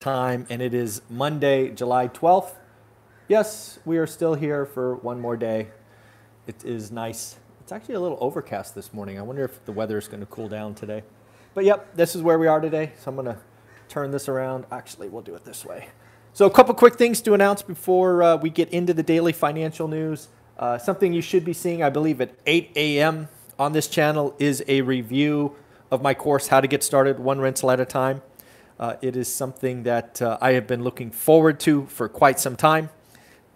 time, and it is Monday, July 12th. Yes, we are still here for one more day. It is nice. It's actually a little overcast this morning. I wonder if the weather is going to cool down today. But yep, this is where we are today. So I'm going to turn this around. Actually, we'll do it this way. So, a couple quick things to announce before uh, we get into the daily financial news. Uh, something you should be seeing, I believe, at 8 a.m. on this channel is a review of my course, How to Get Started One Rental at a Time. Uh, it is something that uh, I have been looking forward to for quite some time.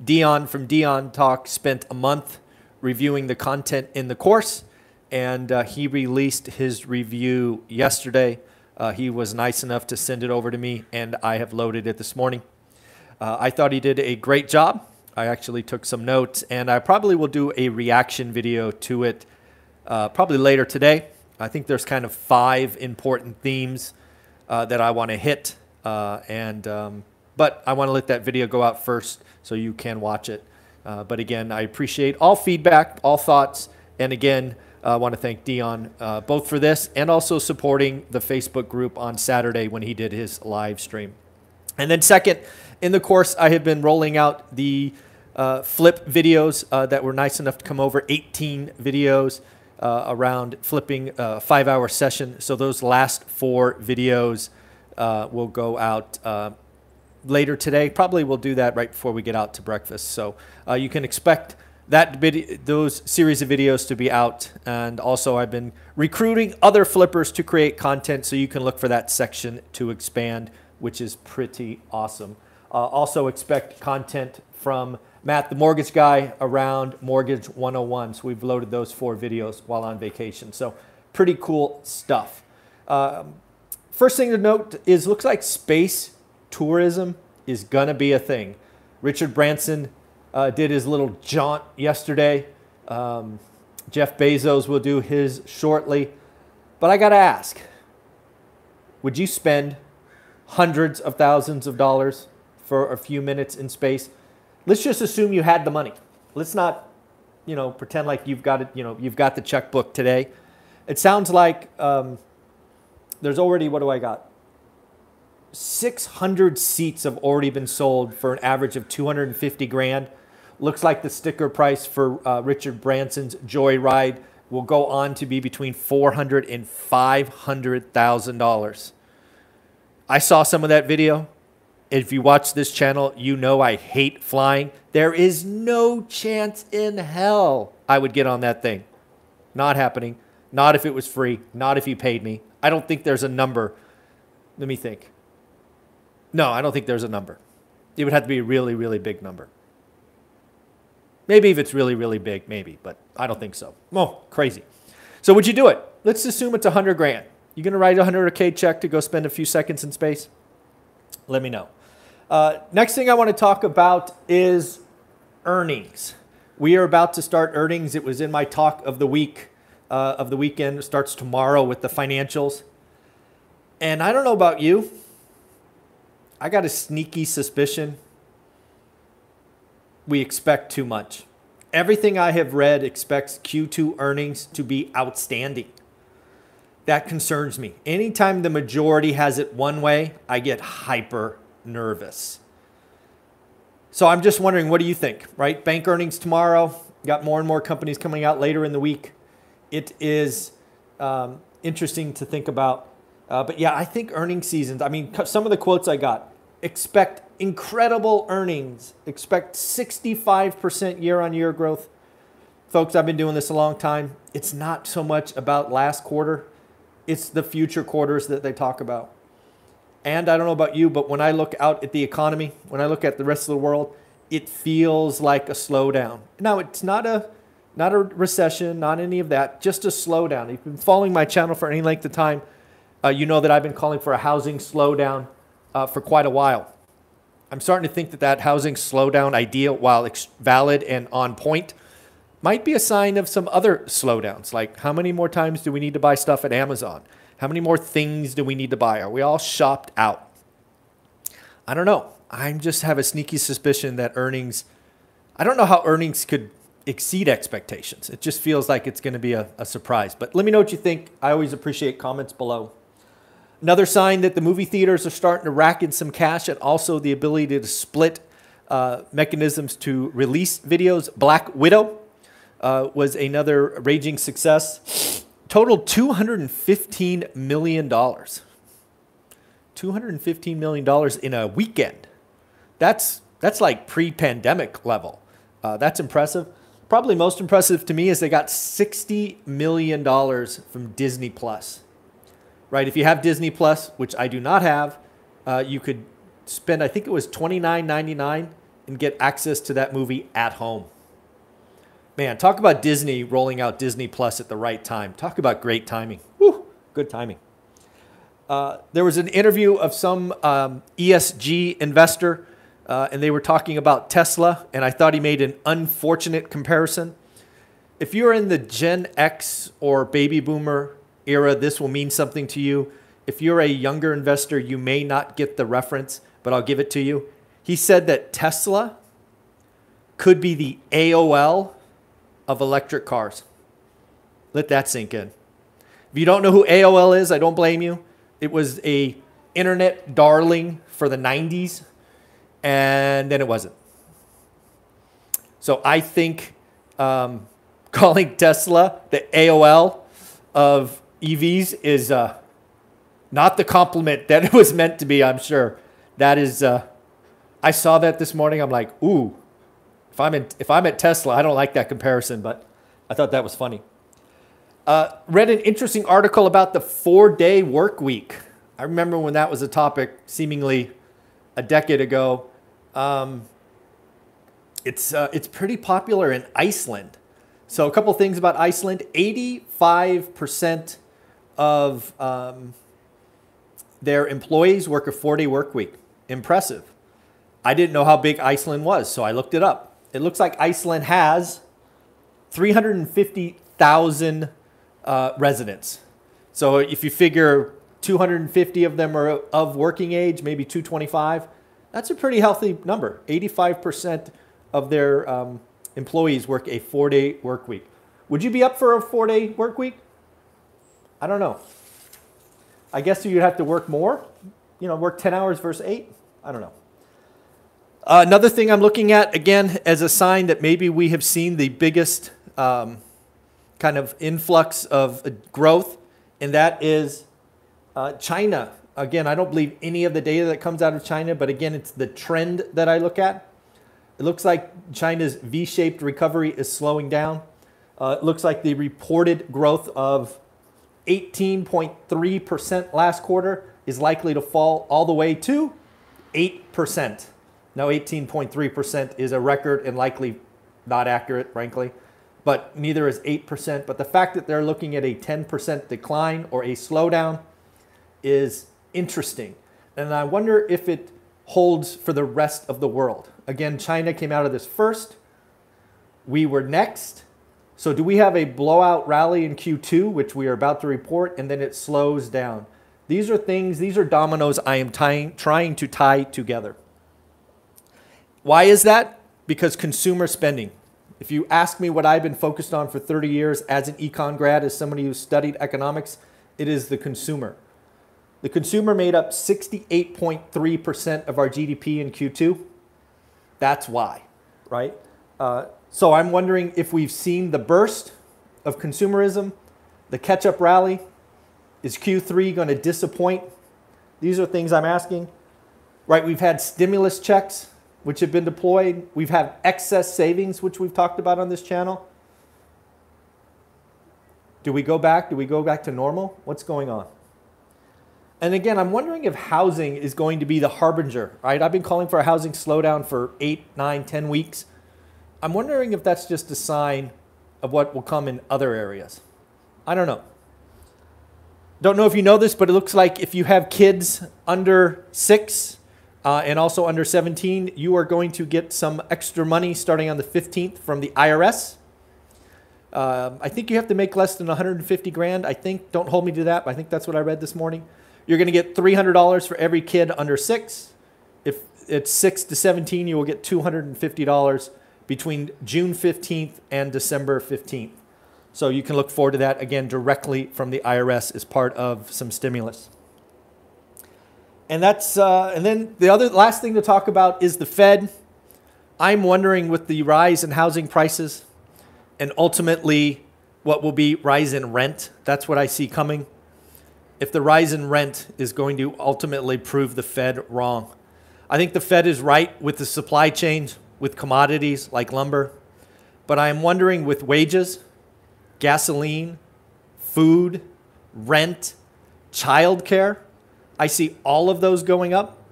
Dion from Dion Talk spent a month reviewing the content in the course, and uh, he released his review yesterday. Uh, he was nice enough to send it over to me, and I have loaded it this morning. Uh, I thought he did a great job. I actually took some notes, and I probably will do a reaction video to it uh, probably later today. I think there's kind of five important themes uh, that I want to hit, uh, and um, but I want to let that video go out first so you can watch it. Uh, but again, I appreciate all feedback, all thoughts, and again, I want to thank Dion uh, both for this and also supporting the Facebook group on Saturday when he did his live stream. And then second, in the course, I have been rolling out the uh, flip videos uh, that were nice enough to come over, 18 videos uh, around flipping a uh, five hour session. So those last four videos uh, will go out uh, later today. Probably we'll do that right before we get out to breakfast. So you can expect that video, those series of videos to be out. And also, I've been recruiting other flippers to create content, so you can look for that section to expand, which is pretty awesome. Uh, also expect content from Matt, the mortgage guy, around Mortgage 101. So we've loaded those four videos while on vacation. So pretty cool stuff. Um, first thing to note is looks like space tourism is going to be a thing. Richard Branson uh, did his little jaunt yesterday. Um, Jeff Bezos will do his shortly. But I got to ask would you spend hundreds of thousands of dollars for a few minutes in space. Let's just assume you had the money. Let's not, you know, pretend like you've got it. You know, you've got the checkbook today. It sounds like um, there's already what do I got? 600 seats have already been sold for an average of 250 grand. Looks like the sticker price for uh, Richard Branson's Joyride will go on to be between 400 and 500 thousand dollars. I saw some of that video if you watch this channel, you know I hate flying. There is no chance in hell I would get on that thing. Not happening. Not if it was free. Not if you paid me. I don't think there's a number. Let me think. No, I don't think there's a number. It would have to be a really, really big number. Maybe if it's really, really big, maybe, but I don't think so. Oh, crazy. So would you do it? Let's assume it's a 100 grand. You are going to write a 100K check to go spend a few seconds in space? Let me know. Uh, next thing I want to talk about is earnings. We are about to start earnings. It was in my talk of the week, uh, of the weekend. It starts tomorrow with the financials. And I don't know about you. I got a sneaky suspicion we expect too much. Everything I have read expects Q2 earnings to be outstanding. That concerns me. Anytime the majority has it one way, I get hyper nervous. So I'm just wondering, what do you think, right? Bank earnings tomorrow. Got more and more companies coming out later in the week. It is um, interesting to think about. Uh, but yeah, I think earnings seasons, I mean, some of the quotes I got expect incredible earnings, expect 65% year on year growth. Folks, I've been doing this a long time. It's not so much about last quarter, it's the future quarters that they talk about. And I don't know about you, but when I look out at the economy, when I look at the rest of the world, it feels like a slowdown. Now, it's not a not a recession, not any of that, just a slowdown. If you've been following my channel for any length of time, uh, you know that I've been calling for a housing slowdown uh, for quite a while. I'm starting to think that that housing slowdown idea, while ex- valid and on point, might be a sign of some other slowdowns. Like, how many more times do we need to buy stuff at Amazon? How many more things do we need to buy? Are we all shopped out? I don't know. I just have a sneaky suspicion that earnings, I don't know how earnings could exceed expectations. It just feels like it's going to be a, a surprise. But let me know what you think. I always appreciate comments below. Another sign that the movie theaters are starting to rack in some cash and also the ability to split uh, mechanisms to release videos. Black Widow uh, was another raging success. Totaled $215 million. $215 million in a weekend. That's, that's like pre pandemic level. Uh, that's impressive. Probably most impressive to me is they got $60 million from Disney Plus. Right? If you have Disney Plus, which I do not have, uh, you could spend, I think it was $29.99 and get access to that movie at home. Man, talk about Disney rolling out Disney Plus at the right time. Talk about great timing. Woo, good timing. Uh, there was an interview of some um, ESG investor, uh, and they were talking about Tesla, and I thought he made an unfortunate comparison. If you're in the Gen X or baby boomer era, this will mean something to you. If you're a younger investor, you may not get the reference, but I'll give it to you. He said that Tesla could be the AOL of electric cars. Let that sink in. If you don't know who AOL is, I don't blame you. It was a internet darling for the 90s and then it wasn't. So I think um, calling Tesla the AOL of EVs is uh, not the compliment that it was meant to be, I'm sure. That is uh, I saw that this morning. I'm like, ooh, if I'm, in, if I'm at Tesla, I don't like that comparison, but I thought that was funny. Uh, read an interesting article about the four day work week. I remember when that was a topic seemingly a decade ago. Um, it's, uh, it's pretty popular in Iceland. So, a couple things about Iceland 85% of um, their employees work a four day work week. Impressive. I didn't know how big Iceland was, so I looked it up. It looks like Iceland has 350,000 uh, residents. So if you figure 250 of them are of working age, maybe 225, that's a pretty healthy number. 85% of their um, employees work a four day work week. Would you be up for a four day work week? I don't know. I guess you'd have to work more, you know, work 10 hours versus eight. I don't know. Another thing I'm looking at, again, as a sign that maybe we have seen the biggest um, kind of influx of uh, growth, and that is uh, China. Again, I don't believe any of the data that comes out of China, but again, it's the trend that I look at. It looks like China's V shaped recovery is slowing down. Uh, it looks like the reported growth of 18.3% last quarter is likely to fall all the way to 8%. Now, 18.3% is a record and likely not accurate, frankly, but neither is 8%. But the fact that they're looking at a 10% decline or a slowdown is interesting. And I wonder if it holds for the rest of the world. Again, China came out of this first. We were next. So, do we have a blowout rally in Q2, which we are about to report, and then it slows down? These are things, these are dominoes I am tying, trying to tie together. Why is that? Because consumer spending. If you ask me what I've been focused on for 30 years as an econ grad, as somebody who studied economics, it is the consumer. The consumer made up 68.3% of our GDP in Q2. That's why, right? Uh, so I'm wondering if we've seen the burst of consumerism, the catch up rally. Is Q3 going to disappoint? These are things I'm asking. Right, we've had stimulus checks which have been deployed. We've had excess savings, which we've talked about on this channel. Do we go back? Do we go back to normal? What's going on? And again, I'm wondering if housing is going to be the harbinger, right? I've been calling for a housing slowdown for eight, nine, ten weeks. I'm wondering if that's just a sign of what will come in other areas. I don't know. Don't know if you know this, but it looks like if you have kids under six, uh, and also under 17, you are going to get some extra money starting on the 15th from the IRS. Um, I think you have to make less than 150 grand. I think, don't hold me to that, but I think that's what I read this morning. You're going to get $300 for every kid under six. If it's six to 17, you will get $250 between June 15th and December 15th. So you can look forward to that again directly from the IRS as part of some stimulus. And that's uh, and then the other last thing to talk about is the Fed. I'm wondering with the rise in housing prices and ultimately what will be rise in rent. That's what I see coming. If the rise in rent is going to ultimately prove the Fed wrong. I think the Fed is right with the supply chains, with commodities like lumber. But I am wondering with wages, gasoline, food, rent, childcare, I see all of those going up.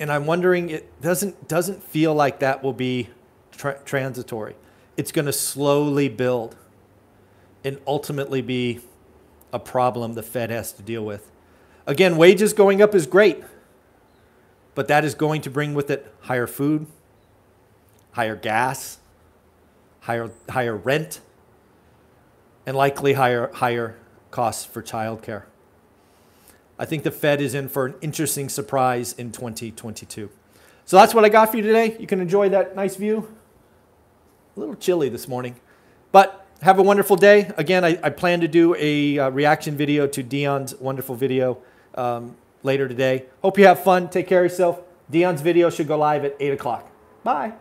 And I'm wondering it doesn't doesn't feel like that will be tra- transitory. It's going to slowly build and ultimately be a problem the Fed has to deal with. Again, wages going up is great, but that is going to bring with it higher food, higher gas, higher, higher rent, and likely higher, higher costs for childcare. I think the Fed is in for an interesting surprise in 2022. So that's what I got for you today. You can enjoy that nice view. A little chilly this morning, but have a wonderful day. Again, I, I plan to do a uh, reaction video to Dion's wonderful video um, later today. Hope you have fun. Take care of yourself. Dion's video should go live at 8 o'clock. Bye.